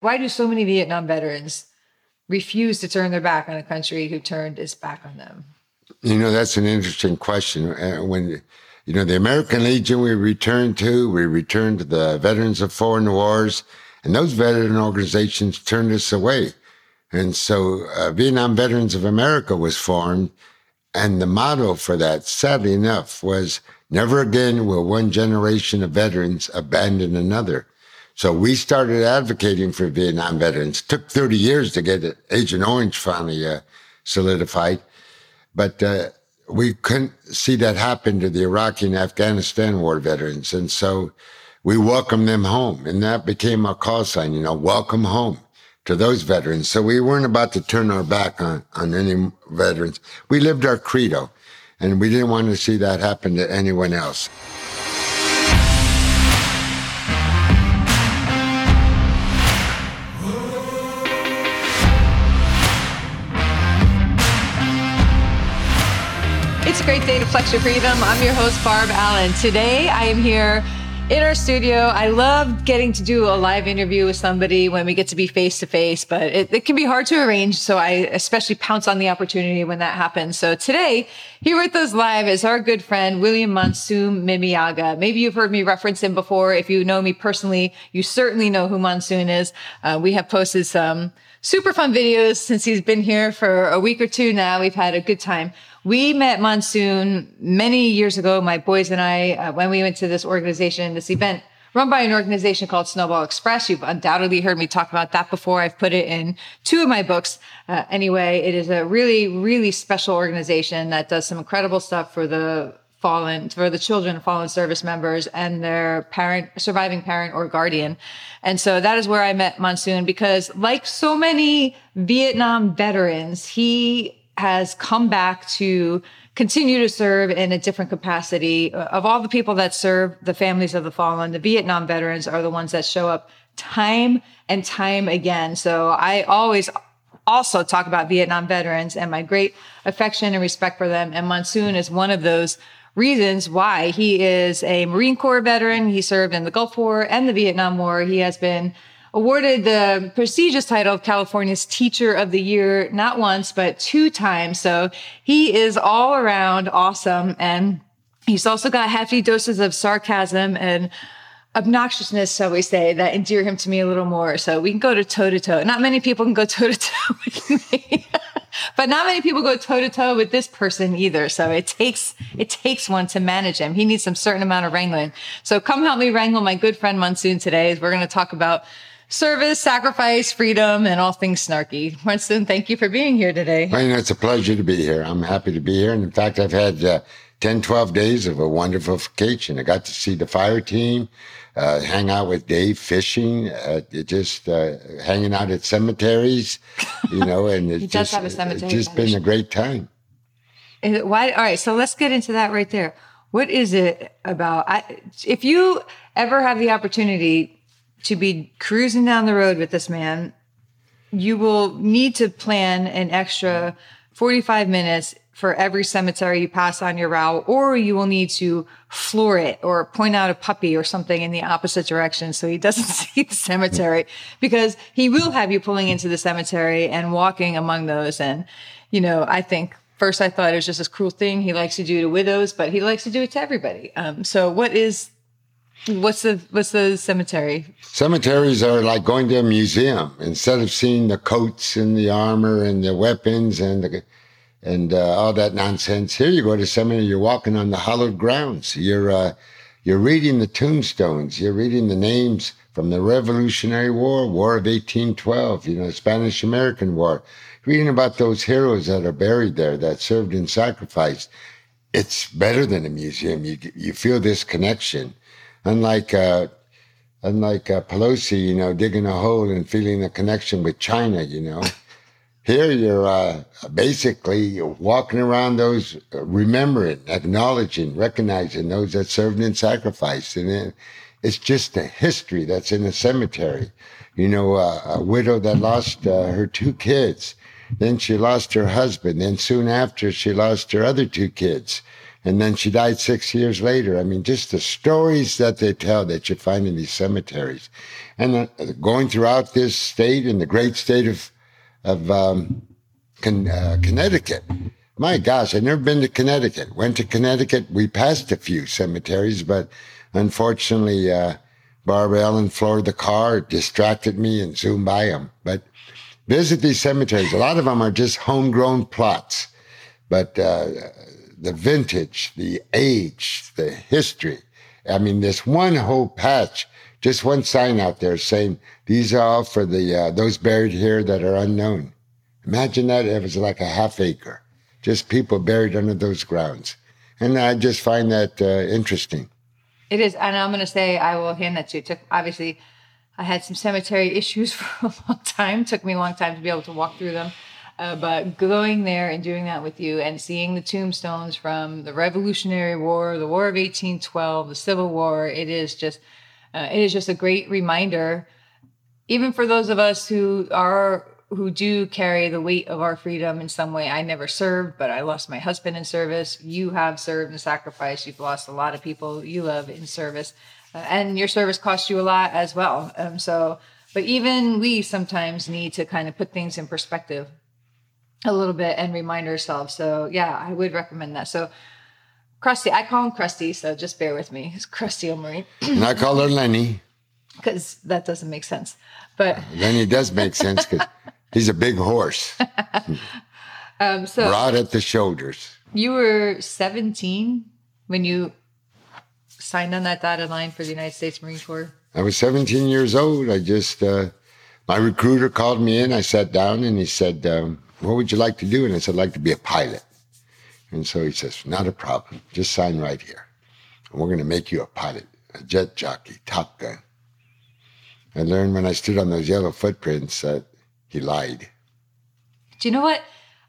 Why do so many Vietnam veterans refuse to turn their back on a country who turned its back on them? You know, that's an interesting question. Uh, when, you know, the American Legion we returned to, we returned to the veterans of foreign wars, and those veteran organizations turned us away. And so uh, Vietnam Veterans of America was formed. And the motto for that, sadly enough, was never again will one generation of veterans abandon another. So we started advocating for Vietnam veterans. It took 30 years to get Agent Orange finally uh, solidified, but uh, we couldn't see that happen to the Iraqi and Afghanistan war veterans. And so we welcomed them home and that became our call sign, you know, welcome home to those veterans. So we weren't about to turn our back on, on any veterans. We lived our credo and we didn't want to see that happen to anyone else. A great day to flex your freedom. I'm your host, Barb Allen. Today, I am here in our studio. I love getting to do a live interview with somebody when we get to be face to face, but it, it, can be hard to arrange. So I especially pounce on the opportunity when that happens. So today, here with us live is our good friend, William Monsoon Mimiaga. Maybe you've heard me reference him before. If you know me personally, you certainly know who Monsoon is. Uh, we have posted some super fun videos since he's been here for a week or two now. We've had a good time. We met Monsoon many years ago, my boys and I, uh, when we went to this organization, this event run by an organization called Snowball Express. You've undoubtedly heard me talk about that before. I've put it in two of my books. Uh, anyway, it is a really, really special organization that does some incredible stuff for the fallen, for the children of fallen service members and their parent, surviving parent or guardian. And so that is where I met Monsoon because like so many Vietnam veterans, he has come back to continue to serve in a different capacity. Uh, of all the people that serve the families of the fallen, the Vietnam veterans are the ones that show up time and time again. So I always also talk about Vietnam veterans and my great affection and respect for them. And Monsoon is one of those reasons why he is a Marine Corps veteran. He served in the Gulf War and the Vietnam War. He has been awarded the prestigious title of California's Teacher of the Year, not once, but two times. So he is all around awesome. And he's also got hefty doses of sarcasm and obnoxiousness, shall we say, that endear him to me a little more. So we can go to toe to toe. Not many people can go toe to toe with me. but not many people go toe to toe with this person either. So it takes it takes one to manage him. He needs some certain amount of wrangling. So come help me wrangle my good friend Monsoon today. We're going to talk about service, sacrifice, freedom, and all things snarky. Winston, thank you for being here today. Well, you know, it's a pleasure to be here. I'm happy to be here. And in fact, I've had uh, 10, 12 days of a wonderful vacation. I got to see the fire team, uh, hang out with Dave fishing, uh, just uh, hanging out at cemeteries, you know, and it's just, have a cemetery it's just been a great time. Why? All right. So let's get into that right there. What is it about? I, if you ever have the opportunity to be cruising down the road with this man, you will need to plan an extra 45 minutes for every cemetery you pass on your route, or you will need to floor it or point out a puppy or something in the opposite direction so he doesn't see the cemetery because he will have you pulling into the cemetery and walking among those. And, you know, I think first I thought it was just this cruel thing he likes to do to widows, but he likes to do it to everybody. Um, so what is What's the what's the cemetery? Cemeteries are like going to a museum. Instead of seeing the coats and the armor and the weapons and the and uh, all that nonsense, here you go to cemetery. You're walking on the hallowed grounds. You're uh, you're reading the tombstones. You're reading the names from the Revolutionary War, War of 1812. You know, Spanish American War. Reading about those heroes that are buried there that served and sacrificed. It's better than a museum. You you feel this connection unlike uh, unlike uh, Pelosi, you know, digging a hole and feeling a connection with China, you know. Here you're uh, basically walking around those, uh, remembering, acknowledging, recognizing those that served and sacrificed. And it, it's just the history that's in the cemetery. You know, uh, a widow that lost uh, her two kids. Then she lost her husband. Then soon after, she lost her other two kids. And then she died six years later. I mean, just the stories that they tell that you find in these cemeteries. And uh, going throughout this state in the great state of, of um, Con- uh, Connecticut. My gosh, I've never been to Connecticut. Went to Connecticut. We passed a few cemeteries, but unfortunately, uh, Barbara Allen floored the car, distracted me, and zoomed by them. But visit these cemeteries. A lot of them are just homegrown plots, but uh, the vintage, the age, the history. I mean, this one whole patch, just one sign out there saying these are all for the uh, those buried here that are unknown. Imagine that it was like a half acre, just people buried under those grounds, and I just find that uh, interesting. It is, and I'm going to say I will hand that to you. Took obviously, I had some cemetery issues for a long time. Took me a long time to be able to walk through them. Uh, but going there and doing that with you and seeing the tombstones from the Revolutionary War, the War of 1812, the Civil War, it is just uh, it is just a great reminder, even for those of us who are who do carry the weight of our freedom in some way. I never served, but I lost my husband in service. You have served and sacrificed. You've lost a lot of people you love in service, uh, and your service cost you a lot as well. Um, so, but even we sometimes need to kind of put things in perspective a little bit and remind ourselves. So yeah, I would recommend that. So Krusty, I call him Krusty, so just bear with me. It's Krusty O'Marine. and I call her Lenny. Because that doesn't make sense. But Lenny does make sense because he's a big horse. um, so broad at the shoulders. You were 17 when you signed on that dotted line for the United States Marine Corps. I was 17 years old. I just uh, my recruiter called me in. I sat down and he said, um, what would you like to do? And I said, I'd like to be a pilot. And so he says, not a problem. Just sign right here. And we're going to make you a pilot, a jet jockey, Top Gun. I learned when I stood on those yellow footprints that he lied. Do you know what?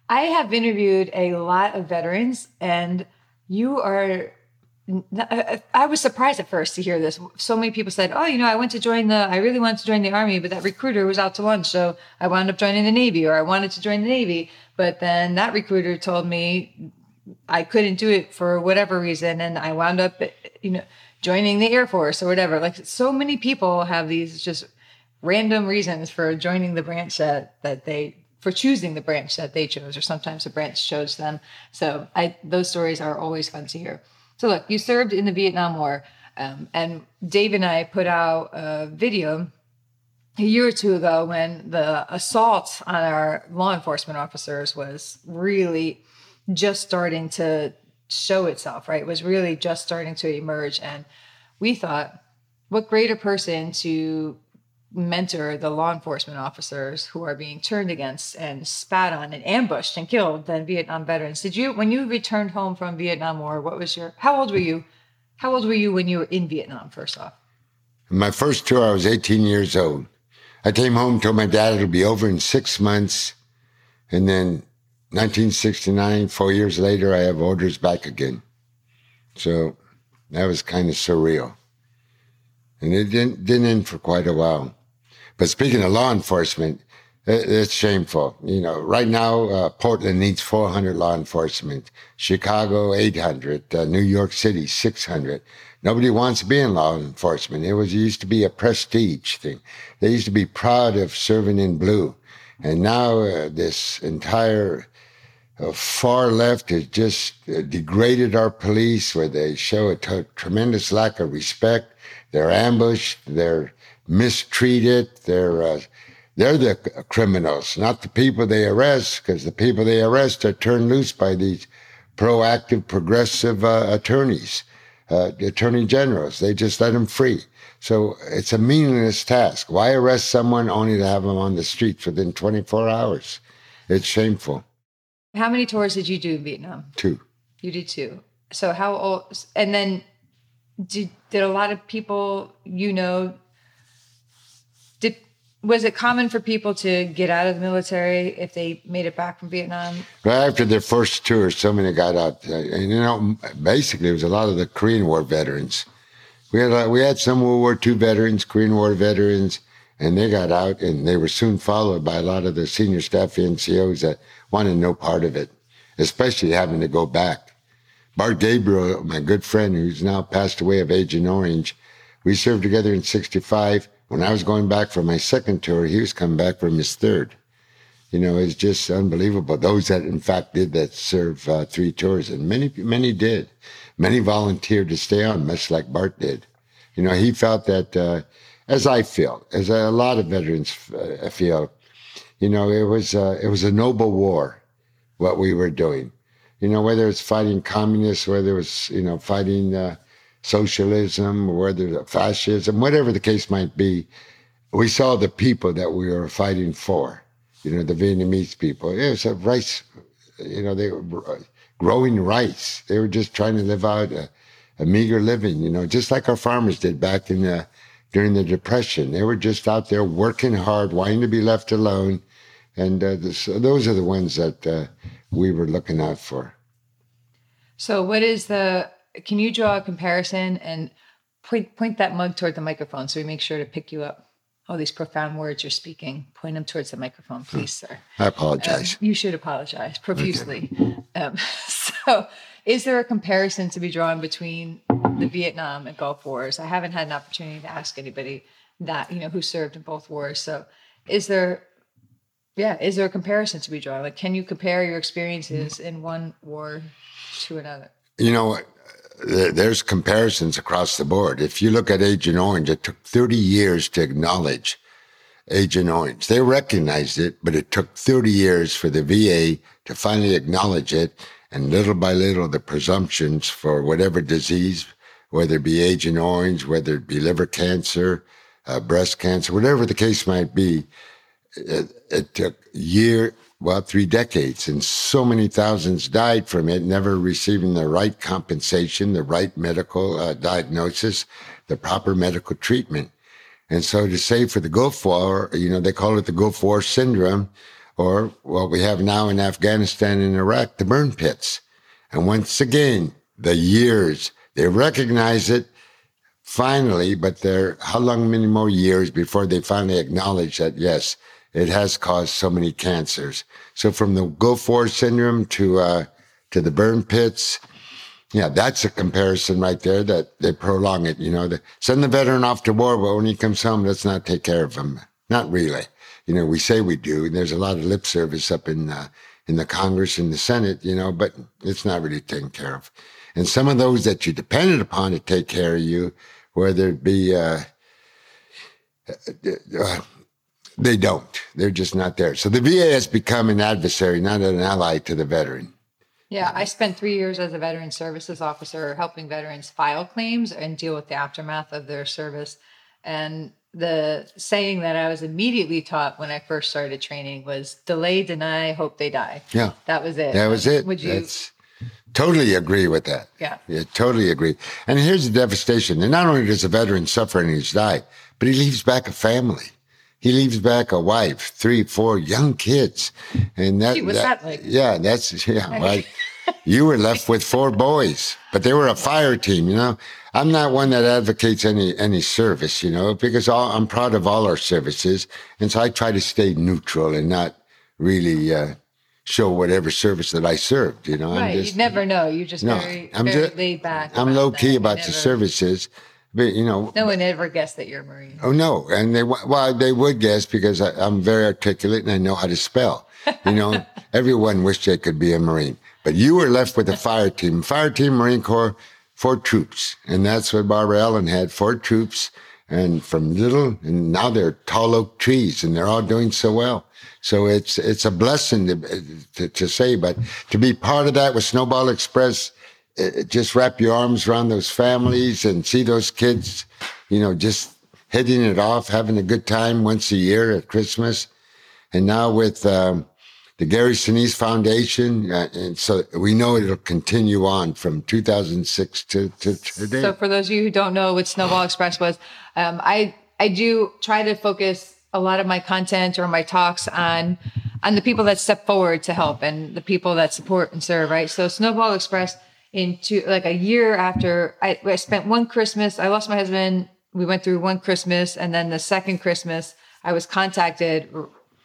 I have interviewed a lot of veterans, and you are I was surprised at first to hear this. So many people said, "Oh, you know, I went to join the. I really wanted to join the army, but that recruiter was out to lunch, so I wound up joining the Navy, or I wanted to join the Navy, but then that recruiter told me I couldn't do it for whatever reason, and I wound up, you know, joining the Air Force or whatever. Like so many people have these just random reasons for joining the branch that that they for choosing the branch that they chose, or sometimes the branch chose them. So I those stories are always fun to hear. So look, you served in the Vietnam War, um, and Dave and I put out a video a year or two ago when the assault on our law enforcement officers was really just starting to show itself, right? It was really just starting to emerge. And we thought, what greater person to mentor the law enforcement officers who are being turned against and spat on and ambushed and killed than Vietnam veterans. Did you, when you returned home from Vietnam War, what was your, how old were you? How old were you when you were in Vietnam, first off? My first tour, I was 18 years old. I came home, told my dad it'll be over in six months. And then 1969, four years later, I have orders back again. So that was kind of surreal. And it didn't, didn't end for quite a while. But speaking of law enforcement, it's shameful. You know, right now, uh, Portland needs 400 law enforcement, Chicago, 800, uh, New York City, 600. Nobody wants to be in law enforcement. It was it used to be a prestige thing. They used to be proud of serving in blue. And now uh, this entire uh, far left has just uh, degraded our police where they show a t- tremendous lack of respect. They're ambushed. They're mistreated. They're uh, they're the criminals, not the people they arrest, because the people they arrest are turned loose by these proactive, progressive uh, attorneys, uh, attorney generals. They just let them free. So it's a meaningless task. Why arrest someone only to have them on the streets within 24 hours? It's shameful. How many tours did you do in Vietnam? Two. You did two. So how old? And then did did a lot of people you know was it common for people to get out of the military if they made it back from Vietnam? Right after their first tour, so many got out. Uh, and, you know, basically, it was a lot of the Korean War veterans. We had, we had some World War II veterans, Korean War veterans, and they got out, and they were soon followed by a lot of the senior staff NCOs that wanted no part of it, especially having to go back. Bart Gabriel, my good friend, who's now passed away of Agent Orange, we served together in 65. When I was going back for my second tour, he was coming back from his third. You know, it's just unbelievable. Those that, in fact, did that serve uh, three tours, and many, many did. Many volunteered to stay on, much like Bart did. You know, he felt that, uh, as I feel, as a lot of veterans uh, feel, you know, it was uh, it was a noble war, what we were doing. You know, whether it's fighting communists, whether it's you know fighting uh, socialism, whether fascism, whatever the case might be, we saw the people that we were fighting for. You know, the Vietnamese people. It was a rice. You know, they were growing rice. They were just trying to live out a, a meager living. You know, just like our farmers did back in the during the depression. They were just out there working hard, wanting to be left alone and uh, this, those are the ones that uh, we were looking out for. So, what is the? Can you draw a comparison and point point that mug toward the microphone so we make sure to pick you up? All these profound words you're speaking. Point them towards the microphone, please, sir. I apologize. Um, you should apologize profusely. Okay. Um, so, is there a comparison to be drawn between the Vietnam and Gulf Wars? I haven't had an opportunity to ask anybody that you know who served in both wars. So, is there yeah is there a comparison to be drawn like can you compare your experiences in one war to another you know there's comparisons across the board. If you look at agent orange it took 30 years to acknowledge agent orange. They recognized it but it took 30 years for the va to finally acknowledge it and little by little the presumptions for whatever disease whether it be agent orange whether it be liver cancer uh, breast cancer whatever the case might be it, it took year, well, three decades, and so many thousands died from it, never receiving the right compensation, the right medical uh, diagnosis, the proper medical treatment. And so to say for the Gulf War, you know, they call it the Gulf War syndrome, or what we have now in Afghanistan and Iraq, the burn pits. And once again, the years, they recognize it finally, but there, how long many more years before they finally acknowledge that, yes, it has caused so many cancers. So from the Gulf syndrome to uh, to the burn pits, yeah, that's a comparison right there. That they prolong it. You know, the, send the veteran off to war, but when he comes home, let's not take care of him. Not really. You know, we say we do. And there's a lot of lip service up in uh, in the Congress and the Senate. You know, but it's not really taken care of. And some of those that you depended upon to take care of you, whether it be uh, uh, they don't. They're just not there. So the VA has become an adversary, not an ally to the veteran. Yeah, I spent three years as a veteran services officer helping veterans file claims and deal with the aftermath of their service. And the saying that I was immediately taught when I first started training was delay, deny, hope they die. Yeah. That was it. That was it. Would you That's, totally agree with that? Yeah. Yeah, totally agree. And here's the devastation. And not only does a veteran suffer and he's die, but he leaves back a family he leaves back a wife, three, four young kids, and that. Gee, what's that, that like? Yeah, that's yeah. Right. you were left with four boys, but they were a fire team. You know, I'm not one that advocates any any service. You know, because all, I'm proud of all our services, and so I try to stay neutral and not really. Uh, show whatever service that I served. You know, right. you never know. You just no, very, I'm very just, laid back. I'm low key about never, the services, but you know, no one ever guessed that you're a Marine. Oh no, and they well they would guess because I, am very articulate and I know how to spell. You know, everyone wished they could be a Marine, but you were left with a fire team, fire team, Marine Corps, four troops, and that's what Barbara Allen had, four troops, and from little, and now they're tall oak trees, and they're all doing so well. So it's it's a blessing to, to, to say, but to be part of that with Snowball Express just wrap your arms around those families and see those kids, you know, just hitting it off, having a good time once a year at Christmas. And now with um, the Gary Sinise Foundation, uh, and so we know it'll continue on from 2006 to, to today. So for those of you who don't know what Snowball Express was, um, I I do try to focus a lot of my content or my talks on on the people that step forward to help and the people that support and serve. Right. So Snowball Express into like a year after I, I spent one Christmas. I lost my husband. We went through one Christmas, and then the second Christmas, I was contacted.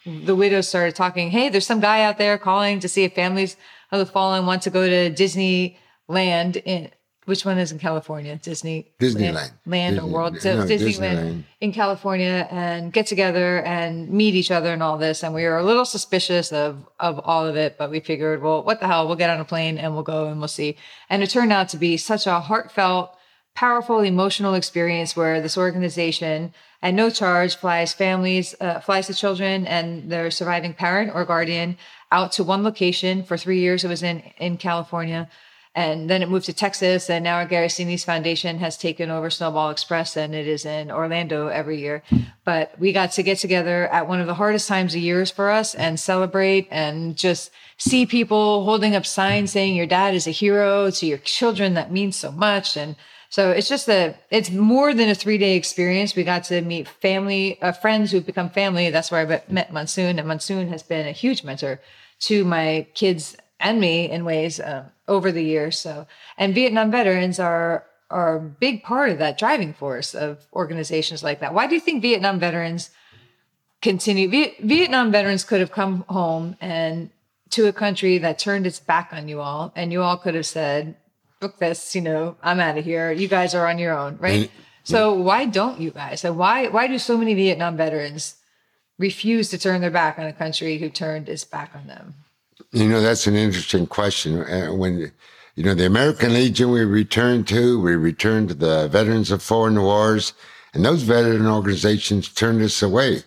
The widows started talking. Hey, there's some guy out there calling to see if families of the fallen want to go to Disneyland in which one is in California? Disney Disneyland. Land, Disney- or World so no, Disneyland, Disneyland. in California and get together and meet each other and all this. And we were a little suspicious of of all of it, but we figured, well, what the hell? We'll get on a plane and we'll go and we'll see. And it turned out to be such a heartfelt, powerful, emotional experience where this organization at no charge flies families, uh, flies the children and their surviving parent or guardian out to one location for three years. It was in in California. And then it moved to Texas, and now our Gary Sinise Foundation has taken over Snowball Express, and it is in Orlando every year. But we got to get together at one of the hardest times of years for us and celebrate and just see people holding up signs saying your dad is a hero to your children. That means so much. And so it's just a, it's more than a three day experience. We got to meet family, uh, friends who've become family. That's where I met Monsoon, and Monsoon has been a huge mentor to my kids and me in ways um, over the years. So, and Vietnam veterans are are a big part of that driving force of organizations like that. Why do you think Vietnam veterans continue? Viet, Vietnam veterans could have come home and to a country that turned its back on you all, and you all could have said, "Book this, you know, I'm out of here. You guys are on your own, right?" So why don't you guys? And why why do so many Vietnam veterans refuse to turn their back on a country who turned its back on them? You know, that's an interesting question. Uh, when, you know, the American Legion we returned to, we returned to the Veterans of Foreign Wars, and those veteran organizations turned us away.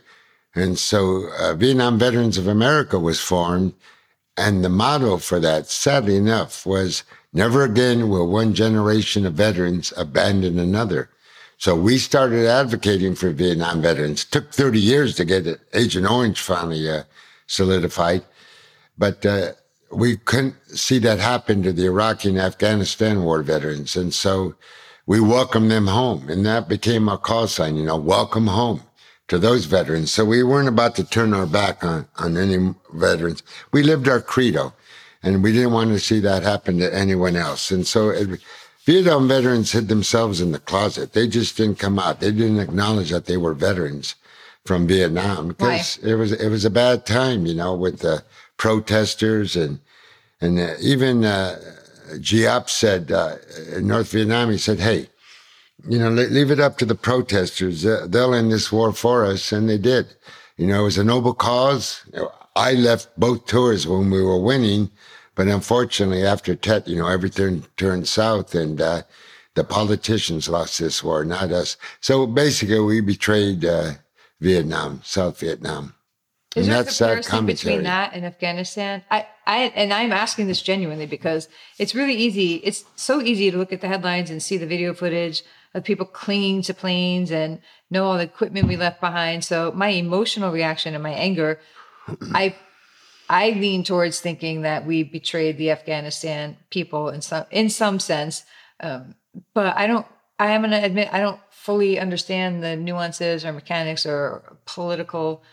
And so uh, Vietnam Veterans of America was formed. And the motto for that, sadly enough, was never again will one generation of veterans abandon another. So we started advocating for Vietnam veterans. took 30 years to get it. Agent Orange finally uh, solidified. But uh, we couldn't see that happen to the Iraqi and Afghanistan war veterans. And so we welcomed them home. And that became our call sign, you know, welcome home to those veterans. So we weren't about to turn our back on, on any veterans. We lived our credo and we didn't want to see that happen to anyone else. And so it, Vietnam veterans hid themselves in the closet. They just didn't come out. They didn't acknowledge that they were veterans from Vietnam because it was it was a bad time, you know, with the protesters and and uh, even uh, Giap said uh, in North Vietnam, he said, "Hey, you know, leave it up to the protesters. They'll end this war for us," and they did. You know, it was a noble cause. I left both tours when we were winning, but unfortunately, after Tet, you know, everything turned south, and uh, the politicians lost this war, not us. So basically, we betrayed uh, Vietnam, South Vietnam. Is And there a comparison between that and Afghanistan? I, I, and I'm asking this genuinely because it's really easy. It's so easy to look at the headlines and see the video footage of people clinging to planes and know all the equipment we left behind. So my emotional reaction and my anger, I, I lean towards thinking that we betrayed the Afghanistan people in some, in some sense. Um, but I don't, I am going to admit, I don't fully understand the nuances or mechanics or political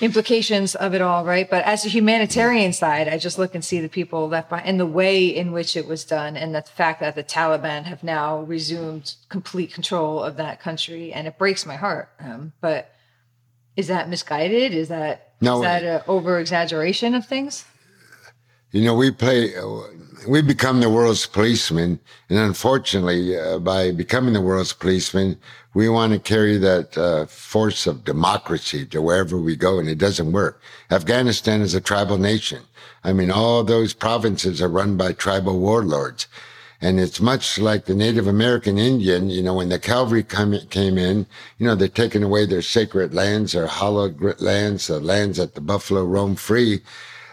implications of it all, right? But as a humanitarian side, I just look and see the people left behind and the way in which it was done, and the fact that the Taliban have now resumed complete control of that country, and it breaks my heart. Um, but is that misguided? Is that No. is that an over exaggeration of things? You know, we play, we become the world's policeman. And unfortunately, uh, by becoming the world's policeman, we want to carry that uh, force of democracy to wherever we go, and it doesn't work. Afghanistan is a tribal nation. I mean, all those provinces are run by tribal warlords. And it's much like the Native American Indian, you know, when the cavalry came in, you know, they're taking away their sacred lands, their hallowed lands, the lands that the buffalo roam free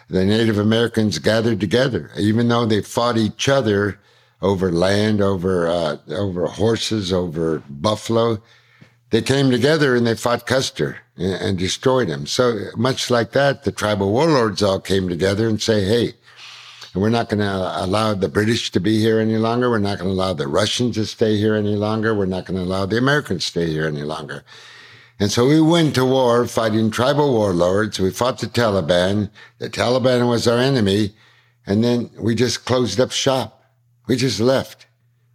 the Native Americans gathered together, even though they fought each other over land, over uh, over horses, over buffalo. They came together and they fought Custer and, and destroyed him. So much like that, the tribal warlords all came together and say, "Hey, we're not going to allow the British to be here any longer. We're not going to allow the Russians to stay here any longer. We're not going to allow the Americans to stay here any longer." And so we went to war fighting tribal warlords. We fought the Taliban. The Taliban was our enemy. And then we just closed up shop. We just left.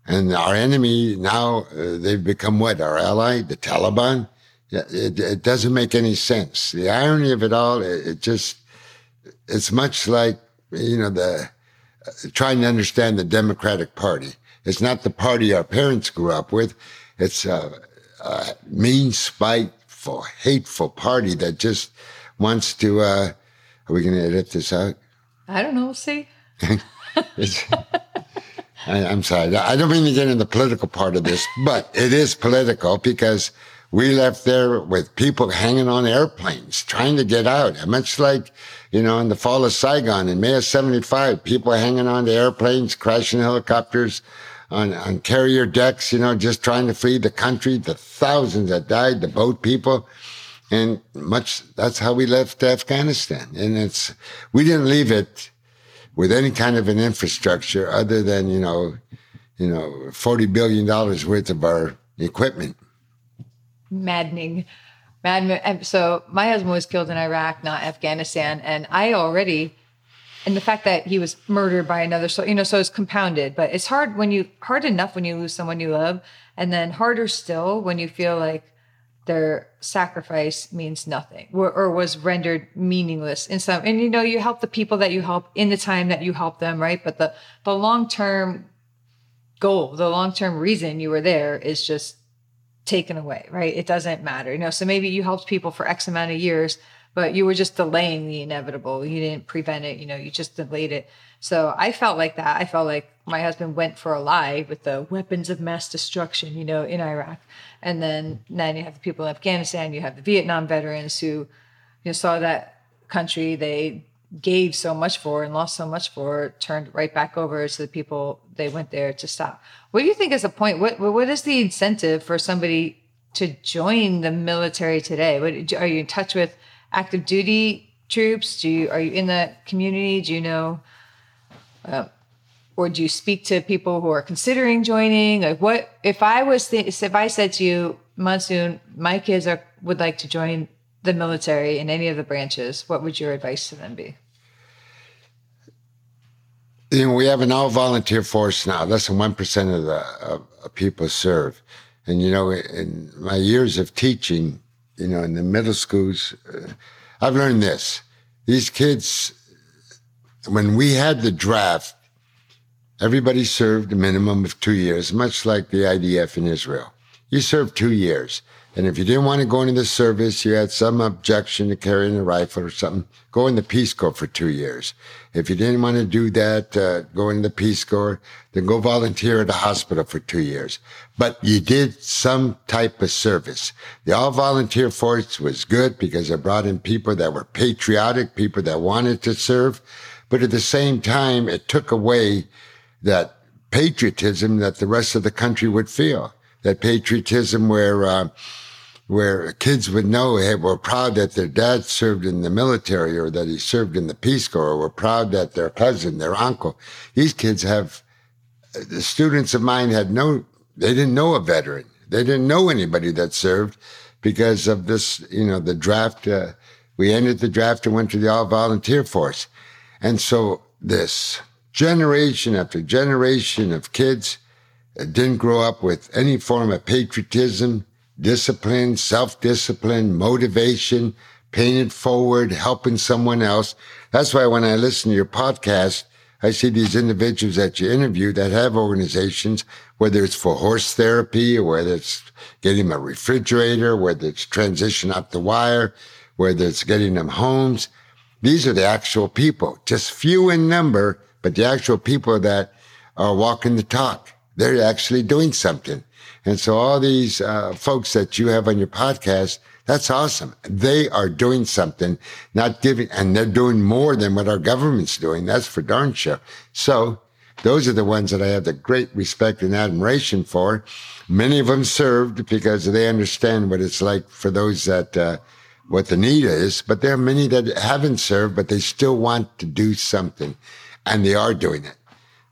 And our enemy now, uh, they've become what? Our ally, the Taliban? It, it doesn't make any sense. The irony of it all, it, it just, it's much like, you know, the, trying to understand the Democratic Party. It's not the party our parents grew up with. It's a, a mean, spiteful, hateful party that just wants to. Uh, are we going to edit this out? I don't know. We'll see. I, am sorry. I don't mean to get into the political part of this, but it is political because we left there with people hanging on airplanes trying to get out. Much like, you know, in the fall of Saigon in May of 75, people hanging on to airplanes, crashing helicopters on, on carrier decks, you know, just trying to flee the country. The thousands that died, the boat people. And much, that's how we left Afghanistan. And it's, we didn't leave it with any kind of an infrastructure other than, you know, you know, $40 billion worth of our equipment. Maddening. Maddening. So my husband was killed in Iraq, not Afghanistan. And I already, and the fact that he was murdered by another, so, you know, so it's compounded, but it's hard when you, hard enough when you lose someone you love. And then harder still when you feel like their sacrifice means nothing or, or, was rendered meaningless in some and you know you help the people that you help in the time that you help them right? But the the long-term goal the long-term reason you were there is just taken away right? It doesn't matter you know? So maybe you helped people for x amount of years but you were just delaying the inevitable you didn't prevent it you know you just delayed it so i felt like that i felt like my husband went for a lie with the weapons of mass destruction you know in iraq and then then you have the people in Afghanistan, you have the Vietnam veterans who you know, saw that country they gave so much for and lost so much for, turned right back over to the people they went there to stop. What do you think is the point? What what is the incentive for somebody to join the military today? What, are you in touch with active duty troops? Do you are you in the community? Do you know? Uh, or do you speak to people who are considering joining? Like, what if I was th- if I said to you, Monsoon, my kids are would like to join the military in any of the branches? What would your advice to them be? You know, we have an all volunteer force now. Less than one percent of the uh, people serve, and you know, in my years of teaching, you know, in the middle schools, uh, I've learned this: these kids, when we had the draft Everybody served a minimum of two years, much like the IDF in Israel. You served two years. And if you didn't want to go into the service, you had some objection to carrying a rifle or something, go in the Peace Corps for two years. If you didn't want to do that, uh, go in the Peace Corps, then go volunteer at a hospital for two years. But you did some type of service. The all volunteer force was good because it brought in people that were patriotic, people that wanted to serve. But at the same time, it took away that patriotism that the rest of the country would feel. That patriotism where, uh, where kids would know, hey, we're proud that their dad served in the military or that he served in the Peace Corps, or we're proud that their cousin, their uncle. These kids have, the students of mine had no, they didn't know a veteran. They didn't know anybody that served because of this, you know, the draft. Uh, we ended the draft and went to the all volunteer force. And so this, generation after generation of kids didn't grow up with any form of patriotism, discipline, self-discipline, motivation, paying it forward, helping someone else. That's why when I listen to your podcast, I see these individuals that you interview that have organizations, whether it's for horse therapy or whether it's getting them a refrigerator, whether it's transition up the wire, whether it's getting them homes. These are the actual people, just few in number, but the actual people that are walking the talk, they're actually doing something. And so all these uh, folks that you have on your podcast, that's awesome. They are doing something, not giving, and they're doing more than what our government's doing. That's for darn sure. So those are the ones that I have the great respect and admiration for. Many of them served because they understand what it's like for those that, uh, what the need is, but there are many that haven't served, but they still want to do something and they are doing it.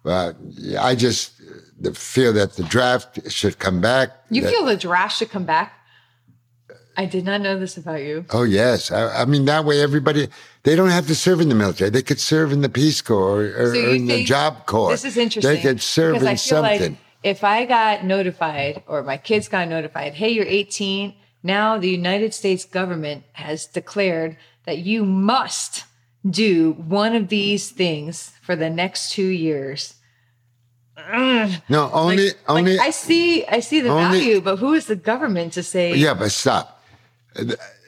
But I just feel that the draft should come back. You that, feel the draft should come back? I did not know this about you. Oh yes, I, I, mean that way everybody they don't have to serve in the military. They could serve in the Peace Corps or, or, so or in the Job Corps. This is interesting. They could serve in something. Like if I got notified or my kids got notified, hey, you're 18 now. The United States government has declared that you must do one of these things for the next two years. No, only Like, only like I see, I see the only- value, but who is the government to say? Yeah, but stop.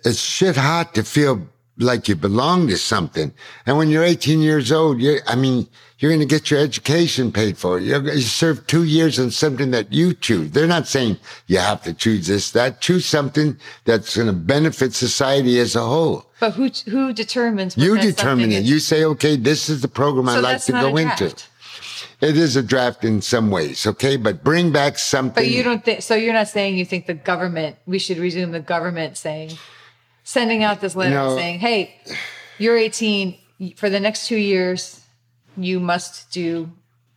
It's shit hot to feel like you belong to something. And when you're 18 years old, you I mean, you're going to get your education paid for. You're, gonna serve two years on something that you choose. They're not saying you have to choose this, that. Choose something that's going to benefit society as a whole. But who who determines? You determine it. is? You say, okay, this is the program I like to go into. draft. It is a draft in some ways, okay? But bring back something. But you don't think so? You're not saying you think the government? We should resume the government saying, sending out this letter No. saying, "Hey, you're 18 for the next two years. You must do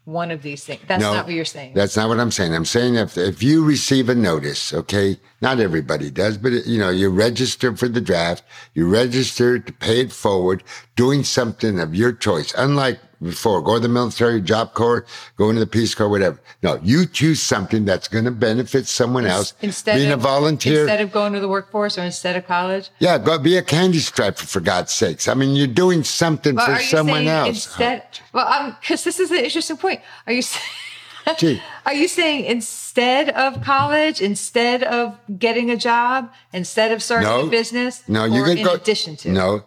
one of these things." That's No, not what you're saying. That's not what I'm saying. I'm saying if if you receive a notice, okay, not everybody does, but you know, you register for the draft, you register to pay it forward, doing something of your choice. Unlike before, go to the military, job corps, go into the Peace Corps, whatever. No, you choose something that's going to benefit someone else. instead of being of a volunteer. instead of going to the workforce or instead of college. yeah, go be a candy striper for God's sakes. I mean, you're doing something But for someone else. instead? Well, um, because this is an interesting point. Are you? saying Gee. Are you saying instead of college, instead of getting a job, instead of starting No. a business? No, you could in go. addition to. No,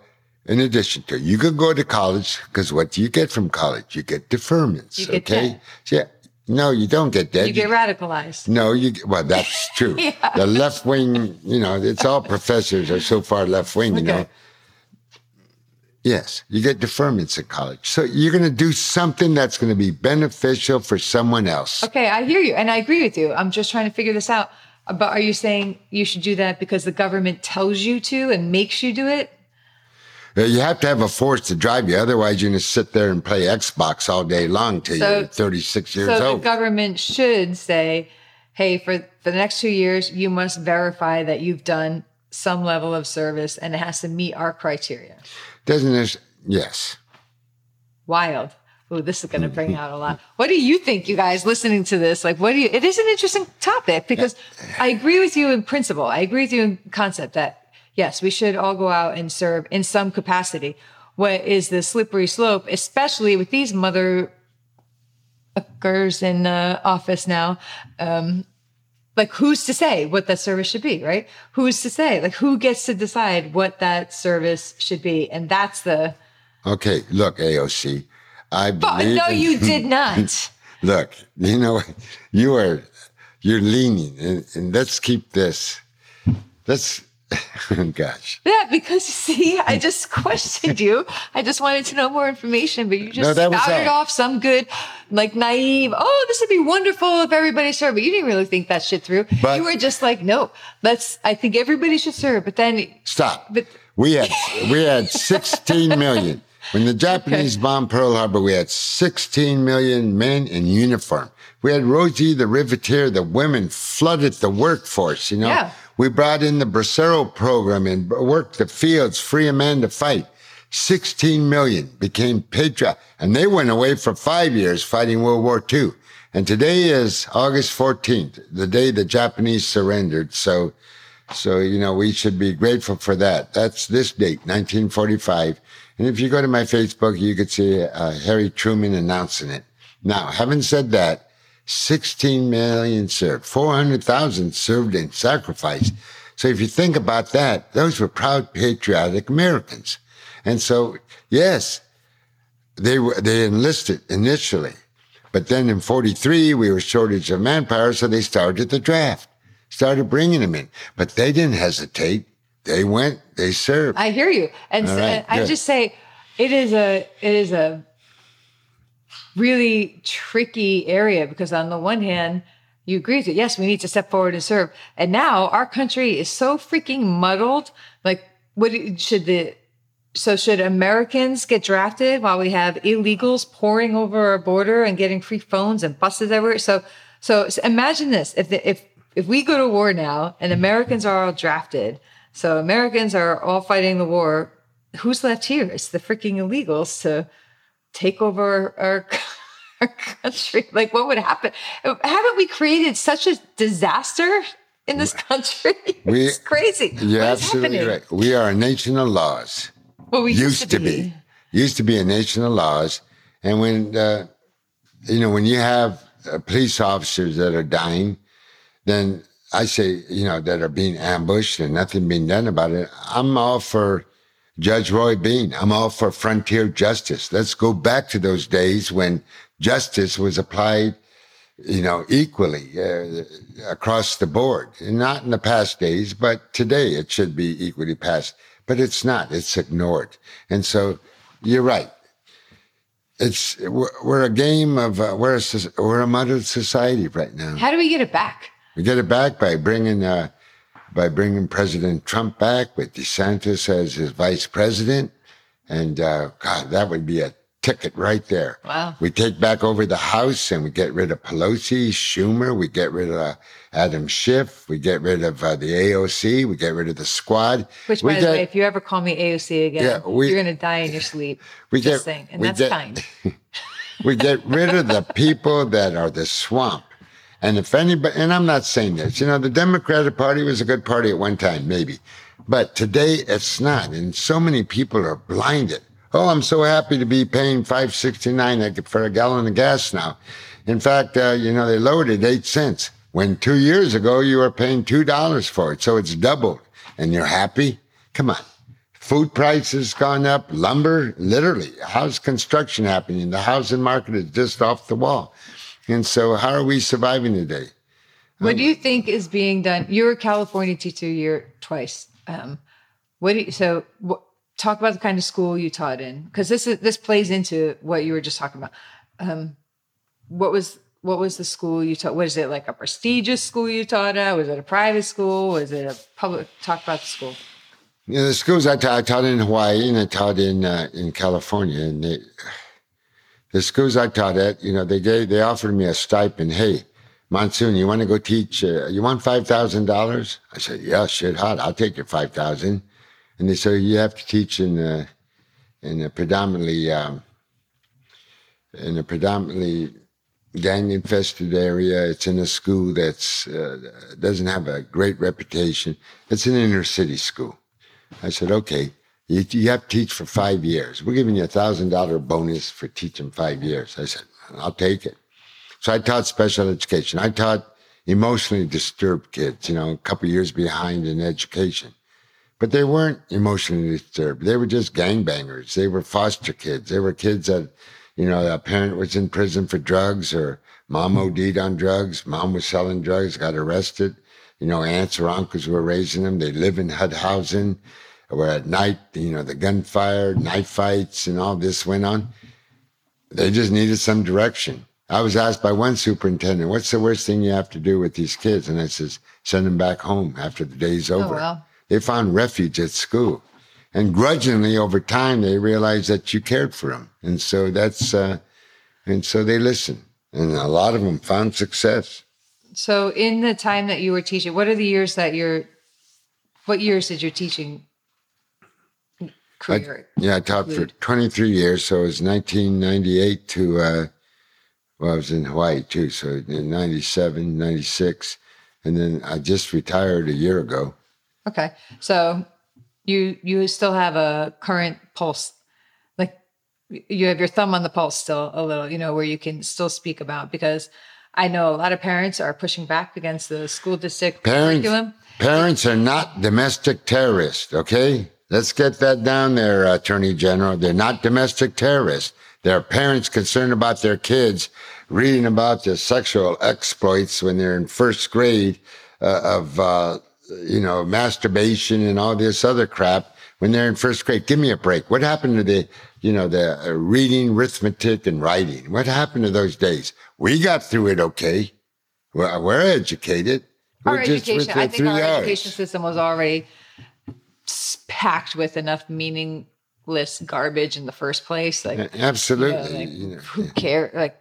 in addition to. You could go to college because what do you get from college? You get deferments. You get okay. Yeah. No, you don't get that. You get radicalized. no, you get- well, that's true. The left wing, you know, it's all professors are so far left wing, you know. Yes, you get deferments at college. So you're going to do something that's going to be beneficial for someone else. Okay, I hear you, and I agree with you. I'm just trying to figure this out. But are you saying you should do that because the government tells you to and makes you do it? You have to have a force to drive you. Otherwise, you're going to sit there and play Xbox all day long till So- you're 36 years old. So the government should say, "Hey, for for the next two years, you must verify that you've done some level of service, and it has to meet our criteria." Doesn't this? Yes. Wild. Oh, this is going to bring out a lot. What do you think, you guys, listening to this? Like, what do you? It is an interesting topic because I agree with you in principle. I agree with you in concept that yes, we should all go out and serve in some capacity. What is the slippery slope, especially with these mother fuckers in uh, office now? Um, like, who's to say what that service should be, right? Who's to say? Like, who gets to decide what that service should be? And that's the. Okay. Look, AOC. I But believe. no, you did not. Look, you know, you are, you're leaning, and, and let's keep this. Let's. Gosh. Yeah, because you see, I just questioned you. I just wanted to know more information, but you just No, spouted off some good, like naive. Oh, this would be wonderful if everybody served, but you didn't really think that shit through. But- you were just like, no, let's. I think everybody should serve, but then Stop. But- we had we had 16 million. When the Japanese bombed Pearl Harbor, we had 16 million men in uniform. We had Rosie the Riveter, the women flooded the workforce, you know. Yeah. We brought in the Bracero program and worked the fields, free a man to fight. 16 million became patriot, and they went away for five years fighting World War II. And today is August 14th, the day the Japanese surrendered. So, so, you know, we should be grateful for that. That's this date, 1945. And if you go to my Facebook, you could see uh, Harry Truman announcing it. Now, having said that, 16 million served, 400,000 served in sacrifice. So if you think about that, those were proud, patriotic Americans. And so, yes, they were, they enlisted initially, but then in 43, we were shortage of manpower. So they started the draft, started bringing them in, but they didn't hesitate. They went, they served. I hear you. And so- right, I good. just say it is a it is a really tricky area because on the one hand, you agree with it. Yes, we need to step forward and serve. And now our country is so freaking muddled. Like, what should the so should Americans get drafted while we have illegals pouring over our border and getting free phones and buses everywhere? So, so, so imagine this: if the, if if we go to war now and Americans are all drafted, so Americans are all fighting the war, who's left here? It's the freaking illegals to take over our, our country. Like, what would happen? Haven't we created such a disaster in this country? We- it's crazy. You're absolutely happening? right. We are a nation of laws. Well, we used to be. used to be a nation of laws. And when, uh, you know, when you have uh, police officers that are dying, then I say, you know, that are being ambushed and nothing being done about it. I'm all for Judge Roy Bean. I'm all for frontier justice. Let's go back to those days when justice was applied, you know, equally uh, across the board. And not in the past days, but today it should be equally passed. But it's not. It's ignored. And so you're right. It's we're, we're a game of uh, we're a, we're a muddled society right now. How do we get it back? We get it back by bringing uh, by bringing President Trump back with DeSantis as his vice president, and uh, God, that would be a ticket right there. Wow. We take back over the House and we get rid of Pelosi, Schumer, we get rid of uh, Adam Schiff, we get rid of uh, the AOC, we get rid of the squad. Which, we by get, the way, if you ever call me AOC again, Yeah, we- you're going to die in your sleep. we Just get- saying. And that's get- kind. we get rid of the people that are the swamp. And if anybody, and I'm not saying this, you know, the Democratic Party was a good party at one time, maybe, but today it's not. And so many people are blinded. Oh, I'm so happy to be paying 5.69 for a gallon of gas now. In fact, uh, you know, they lowered it eight cents when two years ago you were paying two dollars for it. So it's doubled, and you're happy. Come on. Food prices gone up, lumber, literally. How's construction happening? The housing market is just off the wall. And so how are we surviving today? What do you think is being done? You're a California teacher year twice. Um, what do you, so what, talk about the kind of school you taught in because this is this plays into what you were just talking about. Um, what was what was the school you taught? Was it like a prestigious school you taught at? Was it a private school? Was it a public? Talk about the school. You know, the schools I taught, I taught in Hawaii and I taught in uh, in California, and they, the schools I taught at, you know, they gave they offered me a stipend. Hey, Monsoon, you want to go teach? Uh, you want five thousand dollars? I said, yeah, shit hot. I'll take your five thousand. And they said you have to teach in a, in a predominantly um, in a predominantly gang infested area. It's in a school that's uh, doesn't have a great reputation. It's an inner city school. I said, okay, you, you have to teach for five years. We're giving you a thousand dollar bonus for teaching five years. I said, I'll take it. So I taught special education. I taught emotionally disturbed kids, you know, a couple years behind in education. But they weren't emotionally disturbed. They were just gangbangers. They were foster kids. They were kids that, you know, a parent was in prison for drugs or mom hmm. OD'd on drugs. Mom was selling drugs, got arrested. You know, aunts or uncles were raising them. They live in HUD housing where at night, you know, the gunfire, knife fights and all this went on. They just needed some direction. I was asked by one superintendent, what's the worst thing you have to do with these kids? And I says, send them back home after the day's over. wow. They found refuge at school. And grudgingly over time, they realized that you cared for them. And so that's, uh, and so they listened. And a lot of them found success. So in the time that you were teaching, what are the years that you're? What years did your teaching career? Yeah, I taught for 23 years. So it was 1998 to, uh, well, I was in Hawaii too. So in 97, 96. And then I just retired a year ago. Okay. So you you still have a current pulse. Like you have your thumb on the pulse still a little, you know, where you can still speak about because I know a lot of parents are pushing back against the school district Parents, curriculum. parents are not domestic terrorists, okay? Let's get that down there, Attorney General. They're not domestic terrorists. They're parents concerned about their kids reading about the sexual exploits when they're in first grade uh, of, uh, you know, masturbation and all this other crap when they're in first grade. Give me a break. What happened to the, you know, the uh, reading, arithmetic, and writing? What happened to those days? We got through it okay. We're, we're educated. Our We're with education, I think our education system was already packed with enough meaningless garbage in the first place. Like Absolutely. Like, you know. who care? Like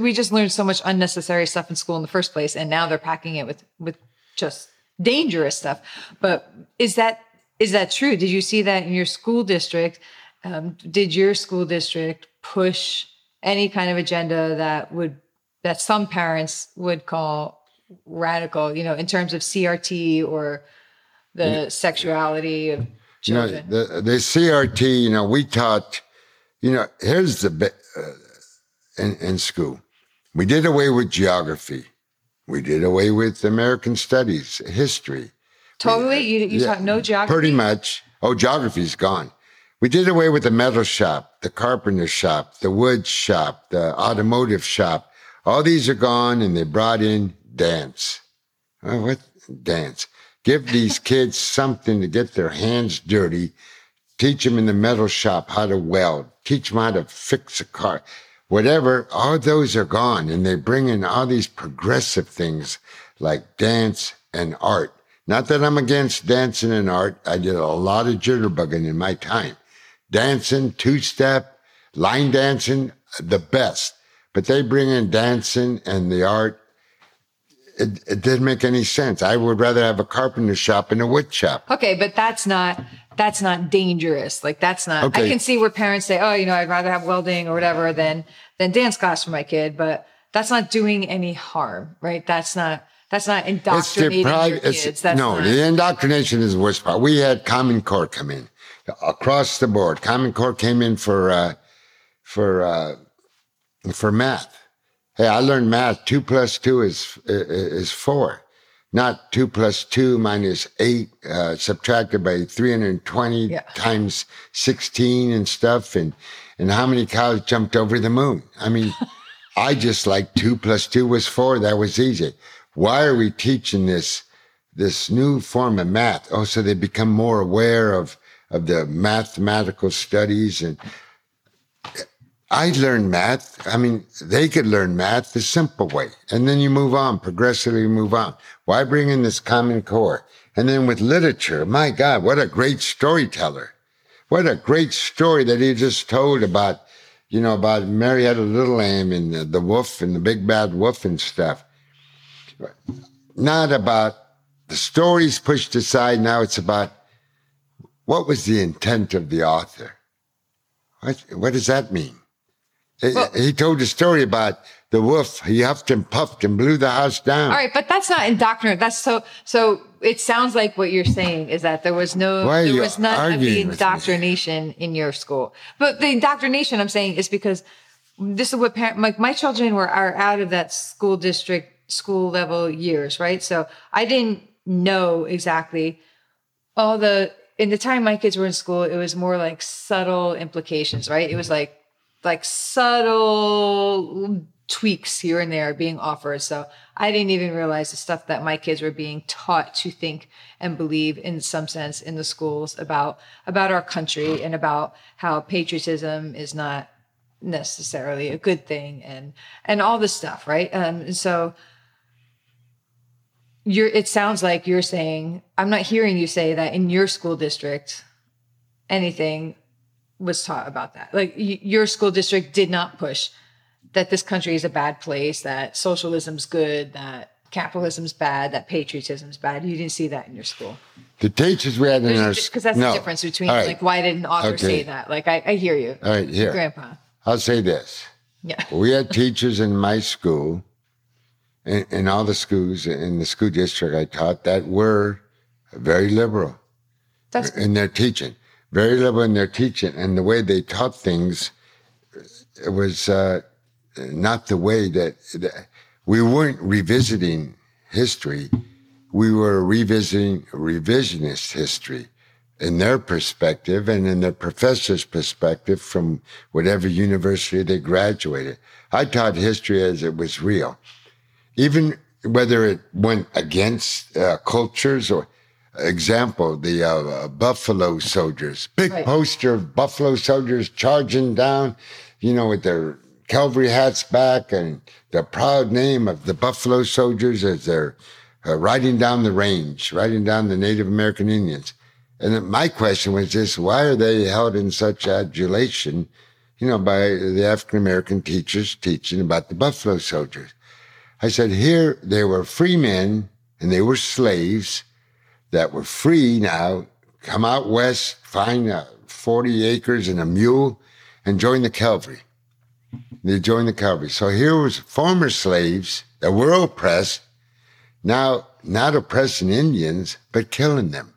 we just learned so much unnecessary stuff in school in the first place, and now they're packing it with with just dangerous stuff. But is that is that true? Did you see that in your school district? Um, did your school district push any kind of agenda that would that some parents would call radical? You know, in terms of CRT or the sexuality of You know, the, the CRT, you know, we taught you know, here's the uh, in, in school, we did away with geography, we did away with American studies, history. Totally, you you Yeah, taught no geography. Pretty much. Oh, geography's gone. We did away with the metal shop, the carpenter shop, the wood shop, the automotive shop. All these are gone, and they brought in dance. Oh, what dance? Give these kids something to get their hands dirty. Teach them in the metal shop how to weld. Teach them how to fix a car. Whatever, all those are gone. And they bring in all these progressive things like dance and art. Not that I'm against dancing and art. I did a lot of jitterbugging in my time. Dancing, two step, line dancing, the best. But they bring in dancing and the art. It, it didn't make any sense. I would rather have a carpenter shop and a wood shop. Okay, but that's not that's not dangerous. Like that's not. I can see where parents say, "Oh, you know, I'd rather have welding or whatever than than dance class for my kid," but that's not doing any harm, right? That's not that's not indoctrinating your it's- kids. That's no, not, the indoctrination is the worst part. We had Common Core come in across the board. Common Core came in for uh, for uh, for math. Hey, I learned math. Two plus two is is four, not two plus two minus eight uh, subtracted by three hundred and twenty Yeah. times sixteen and stuff. And and how many cows jumped over the moon? I mean. I just like two plus two was four. That was easy. Why are we teaching this this new form of math? Oh, so they become more aware of of the mathematical studies. And I learned math. I mean, they could learn math the simple way, and then you move on, progressively move on. Why bring in this common core? And then with literature, my God, what a great storyteller! What a great story that he just told about you know, about Mary had a little lamb and the, the wolf and the big bad wolf and stuff. Not about the stories pushed aside. Now it's about what was the intent of the author? What, what does that mean? He- Well- he told a story about the wolf. He huffed and puffed and blew the house down. All right, but that's not indoctrinate. That's so. So it sounds like what you're saying is that there was no, there was none of the arguing with me? indoctrination in your school. But the indoctrination I'm saying is because this is what parent, like my children were are out of that school district, school level years, right? So I didn't know exactly all the in the time my kids were in school. It was more like subtle implications, right? It was like like subtle tweaks here and there being offered. So I didn't even realize the stuff that my kids were being taught to think and believe in some sense in the schools about about our country and about how patriotism is not necessarily a good thing and and all this stuff, right? Um, and so you're it sounds like you're saying I'm not hearing you say that in your school district anything was taught about that. Like y- your school district did not push that this country is a bad place, that socialism's good, that capitalism's bad, that patriotism's bad. You didn't see that in your school. The teachers we had in our Because that's no. the difference between right. like why didn't author Okay. say that? Like I, I hear you, All right, here. Grandpa. I'll say this. Yeah. We had teachers in my school, in, in all the schools in the school district I taught, that were very liberal That's in their teaching, very liberal in their teaching, and the way they taught things, it was uh, not the way that, that we weren't revisiting history. We were revisiting revisionist history in their perspective and in their professor's perspective from whatever university they graduated. I taught history as it was real, even whether it went against uh, cultures or example, the uh, Buffalo soldiers, big Right. poster of Buffalo soldiers charging down, you know, with their cavalry hats back and the proud name of the Buffalo soldiers as they're uh, riding down the range, riding down the Native American Indians. And my question was just, why are they held in such adulation, you know, by the African American teachers teaching about the Buffalo soldiers? I said, here they were free men and they were slaves that were free now, come out west, find uh, 40 acres and a mule and join the cavalry. They joined the cavalry. So here was former slaves that were oppressed, now not oppressing Indians, but killing them.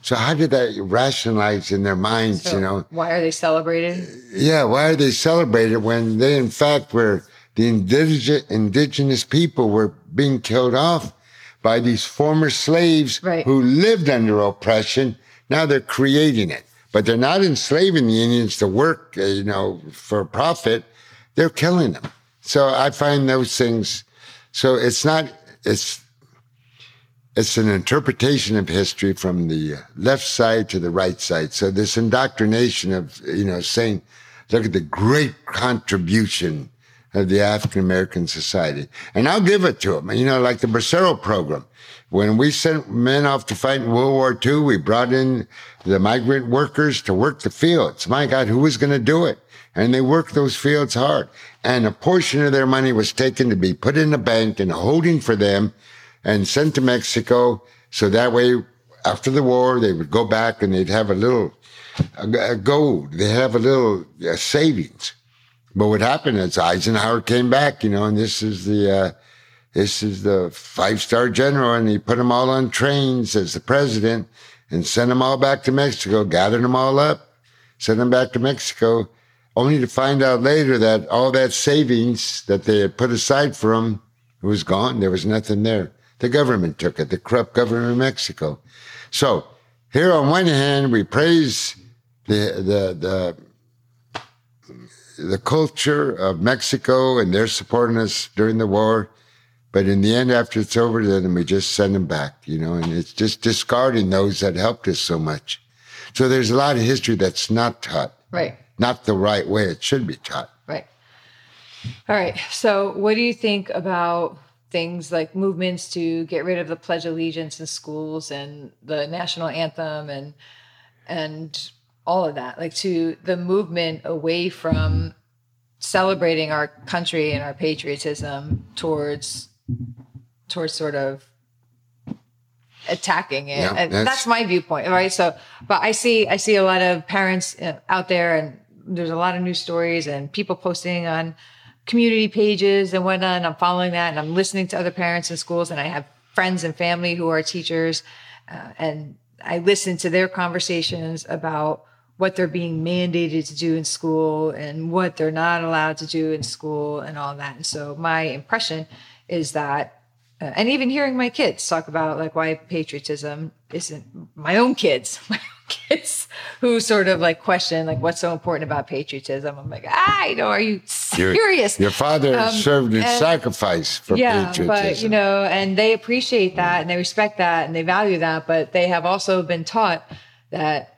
So how did that rationalize in their minds, So you know? why are they celebrated? Yeah, why are they celebrated when they in fact were the indigenous, indigenous people were being killed off by these former slaves Right. who lived under oppression. Now they're creating it, but they're not enslaving the Indians to work, uh, you know, for profit. They're killing them. So I find those things. So it's not, it's, it's an interpretation of history from the left side to the right side. So this indoctrination of, you know, saying, look at the great contribution of the African American society. And I'll give it to them. You know, like the Bracero program. When we sent men off to fight in World War II, we brought in the migrant workers to work the fields. My God, who was going to do it? And they worked those fields hard. And a portion of their money was taken to be put in the bank and holding for them and sent to Mexico. So that way, after the war, they would go back and they'd have a little gold. They'd have a little uh, savings. But what happened is Eisenhower came back, you know, and this is the uh, this is the five star general, and he put them all on trains as the president and sent them all back to Mexico, gathered them all up, sent them back to Mexico, only to find out later that all that savings that they had put aside for him was gone. There was nothing there. The government took it, the corrupt government of Mexico. So here on one hand, we praise the the the the culture of Mexico and they're supporting us during the war. But in the end, after it's over, then we just send them back, you know, and it's just discarding those that helped us so much. So there's a lot of history that's not taught, Right. not the right way it should be taught. Right. All right. So, what do you think about things like movements to get rid of the Pledge of Allegiance in schools and the national anthem and and all of that? Like to the movement away from celebrating our country and our patriotism towards towards sort of attacking it Yeah, that's- that's my viewpoint right so but i see i see a lot of parents uh, out there and there's a lot of news stories and people posting on community pages and whatnot and i'm following that and i'm listening to other parents in schools and i have friends and family who are teachers uh, and i listen to their conversations about what they're being mandated to do in school and what they're not allowed to do in school and all that. And so my impression is that uh, and even hearing my kids talk about like why patriotism isn't my own kids my own kids who sort of like question like what's so important about patriotism? I'm like ah you know are you Your- serious? Your, father Um, served in and- sacrifice for yeah patriotism. but you know and they appreciate that and they respect that and they value that but they have also been taught that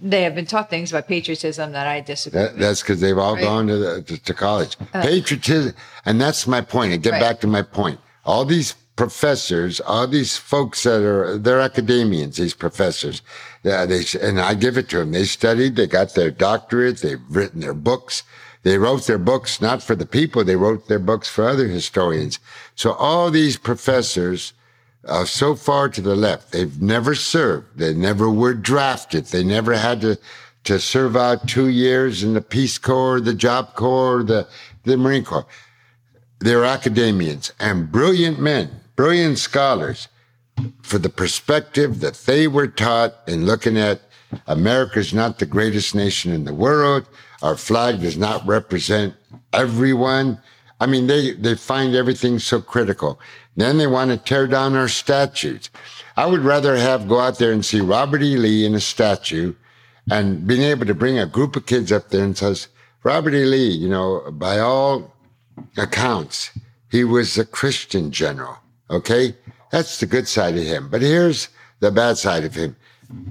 they have been taught things about patriotism that i disagree That, with that's because they've all Right. Uh, gone to, the, to, to college. Patriotism, and that's my point. I get Right. back to my point. All these professors, all these folks that are they're academians. These professors, yeah, they and I give it to them. They studied. They got their doctorate. They've written their books. They wrote their books not for the people. They wrote their books for other historians. So all these professors uh, so far to the left. They've never served. They never were drafted. They never had to, to serve out two years in the Peace Corps, the Job Corps, the, the Marine Corps. They're academians and brilliant men, brilliant scholars for the perspective that they were taught in looking at America's not the greatest nation in the world. Our flag does not represent everyone. I mean, they, they find everything so critical. Then they want to tear down our statues. I would rather have go out there and see Robert E. Lee in a statue and being able to bring a group of kids up there and says, Robert E. Lee, you know, by all accounts, he was a Christian general. Okay. That's the good side of him. But here's the bad side of him,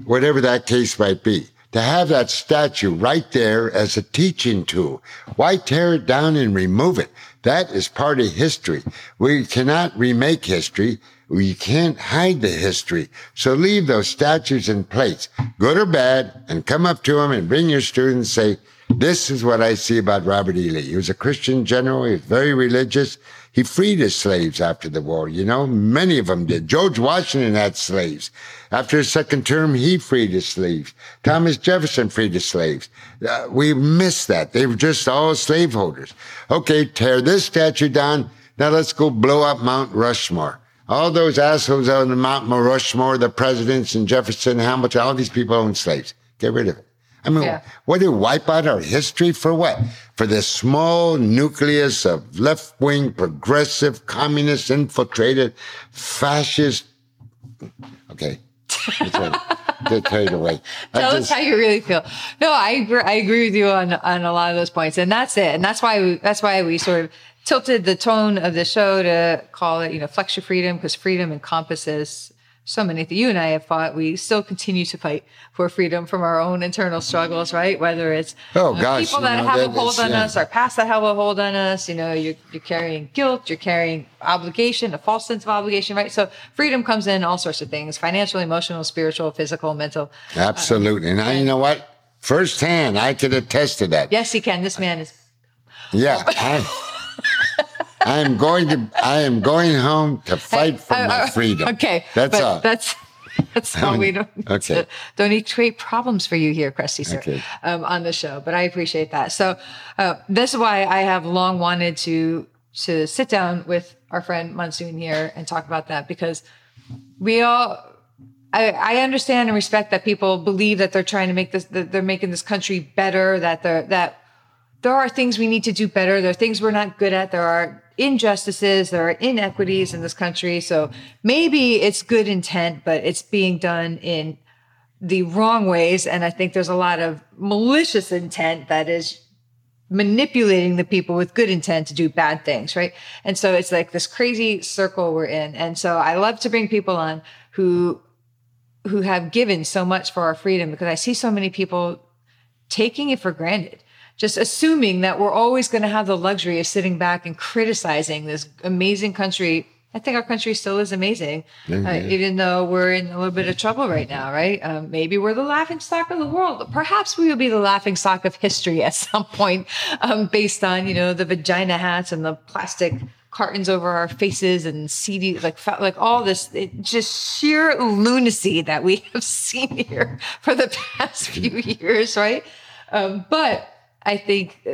whatever that case might be. To have that statue right there as a teaching tool. Why tear it down and remove it? That is part of history. We cannot remake history. We can't hide the history. So leave those statues in place, good or bad, and come up to them and bring your students and say, this is what I see about Robert E. Lee. He was a Christian general. He was very religious. He freed his slaves after the war. You know, many of them did. George Washington had slaves. After his second term, he freed his slaves. Thomas Jefferson freed his slaves. Uh, we missed that. They were just all slaveholders. Okay, tear this statue down. Now let's go blow up Mount Rushmore. All those assholes on the Mount Rushmore, the presidents and Jefferson, Hamilton, all these people owned slaves. Get rid of it. I mean, Yeah. what do you wipe out our history for what? For this small nucleus of left wing, progressive, communist, infiltrated, fascist. Okay. Just take it away. Tell us how you really feel. No, I agree, I agree with you on on a lot of those points, and that's it. And that's why we, that's why we sort of tilted the tone of the show to call it, you know, flex your freedom because freedom encompasses so many. You and I have fought. We still continue to fight for freedom from our own internal struggles, right? Whether it's Oh, uh, gosh, people you that know, have a hold is, on yeah. us, our past that have a hold on us. You know, you're you're carrying guilt, you're carrying obligation, a false sense of obligation, right? So freedom comes in all sorts of things: financial, emotional, spiritual, physical, mental. Absolutely. And I, you know what? Firsthand, I could attest to that. Yes, he can. This man is Yeah. I, I am going to, I am going home to fight for Uh, my uh, freedom. Okay, That's all. That's that's how we don't. Okay. Don't need to create problems for you here, Krusty sir, Okay. um, on the show. But I appreciate that. So uh, this is why I have long wanted to to sit down with our friend Monsoon here and talk about that because we all. I, I understand and respect that people believe that they're trying to make this, that they're making this country better, that they're, that there are things we need to do better. There are things we're not good at. There are injustices. There are inequities in this country. So maybe it's good intent, but it's being done in the wrong ways. And I think there's a lot of malicious intent that is manipulating the people with good intent to do bad things, right? And so it's like this crazy circle we're in. And so I love to bring people on who who have given so much for our freedom because I see so many people taking it for granted, just assuming that we're always going to have the luxury of sitting back and criticizing this amazing country. I think our country still is amazing, uh, even though we're in a little bit of trouble right now, right? Um, maybe we're the laughing stock of the world. Perhaps we will be the laughing stock of history at some point, um, based on, you know, the vagina hats and the plastic cartons over our faces and CD, like like all this, it, just sheer lunacy that we have seen here for the past few years, right? Um, but I think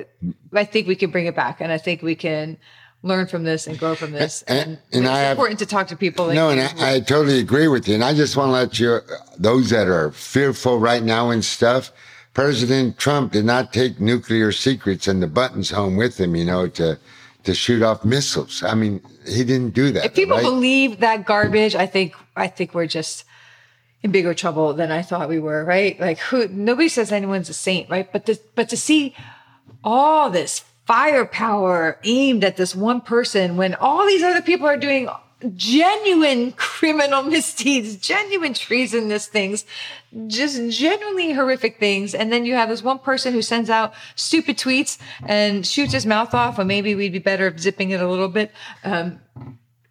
I think we can bring it back, and I think we can learn from this and grow from this. And- And, and it's I have- important to talk to people. Like No, and. I, I totally agree with you. And I just want to let you, those that are fearful right now and stuff, President Trump did not take nuclear secrets and the buttons home with him, you know, to, to shoot off missiles. I mean, he didn't do that. if people right? believe that garbage, I think I think we're just in bigger trouble than I thought we were. Right? Like who? Nobody says anyone's a saint, right? But to, but to see all this firepower aimed at this one person when all these other people are doing genuine criminal misdeeds, genuine treasonous things, just genuinely horrific things. And then you have this one person who sends out stupid tweets and shoots his mouth off, or maybe we'd be better zipping it a little bit. Um,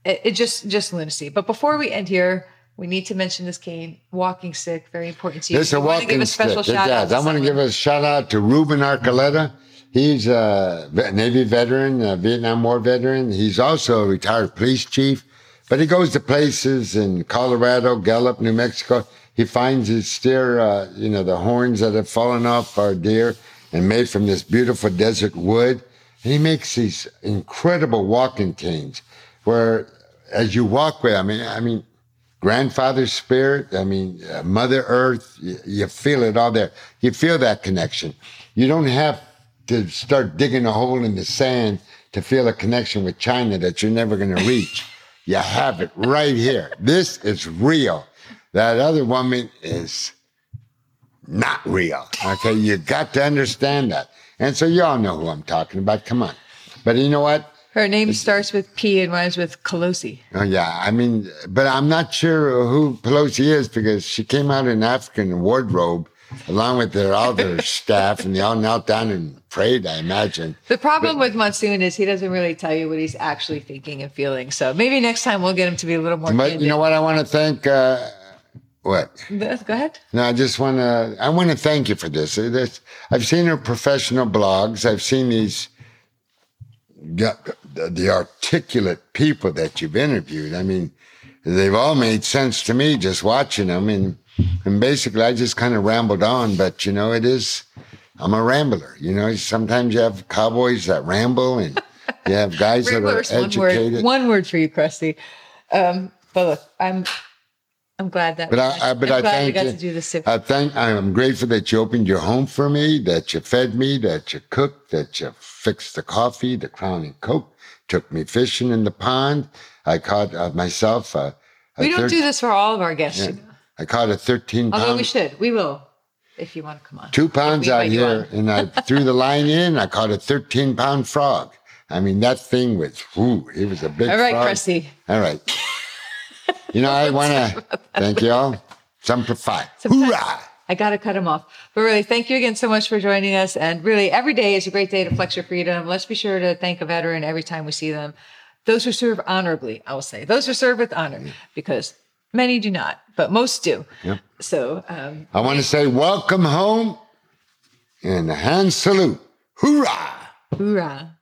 it, it just, just lunacy. But before we end here, we need to mention this cane walking stick. Very important to you. It's a walking stick. Out does. I want to give a shout out to Ruben Arcoletta. He's a Navy veteran, a Vietnam War veteran. He's also a retired police chief, but he goes to places in Colorado, Gallup, New Mexico. He finds his steer, uh, you know, the horns that have fallen off our deer and made from this beautiful desert wood. And he makes these incredible walking canes where as you walk with, I mean, I mean, grandfather's spirit. I mean, uh, Mother Earth. You, you feel it all there. You feel that connection. You don't have to start digging a hole in the sand to feel a connection with China that you're never going to reach. you have it right here. This is real. That other woman is not real. Okay, you got to understand that. And so you all know who I'm talking about. Come on. But you know what? Her name starts with P and rhymes with Colosi. Oh yeah, I mean, but I'm not sure who Pelosi is because she came out in African wardrobe along with their other staff, and they all knelt down and prayed. I imagine. The problem with Monsoon is he doesn't really tell you what he's actually thinking and feeling. So maybe next time we'll get him to be a little more. But candid. you know what? I want to thank. Uh, what? Go ahead. No, I just want to. I want to thank you for this. This. I've seen her professional blogs. I've seen these. The, the articulate people that you've interviewed. I mean, they've all made sense to me just watching them, and and basically, I just kind of rambled on. But you know, it is. I'm a rambler. You know, sometimes you have cowboys that ramble, and you have guys that are Rambler's one word. educated. One word for you, Krusty. Um, but look, I'm I'm glad that. But I, I but I'm I thank we got to do this. I thank. I'm grateful that you opened your home for me, that you fed me, that you cooked, that you fixed the coffee, the Crown and Coke, took me fishing in the pond. I caught uh, myself. A, a we don't thir- do this for all of our guests. Yeah. you know. I caught a 13 Although pound, we should, we will, if you want to come on. two pounds out here, and I threw the line in. I caught a 13 pound frog. I mean, that thing was, whoo, it was a big All right, frog. Chrissy. All right. You know, I want to thank you all. Simplify. Sometimes- Hoorah! I got to cut him off. But really, thank you again so much for joining us. And really, every day is a great day to flex your freedom. Let's be sure to thank a veteran every time we see them. Those who serve honorably, I will say, those who serve with honor, because many do not, but most do. Yep. So, um, I want to say welcome home and a hand salute. Hoorah! hoorah.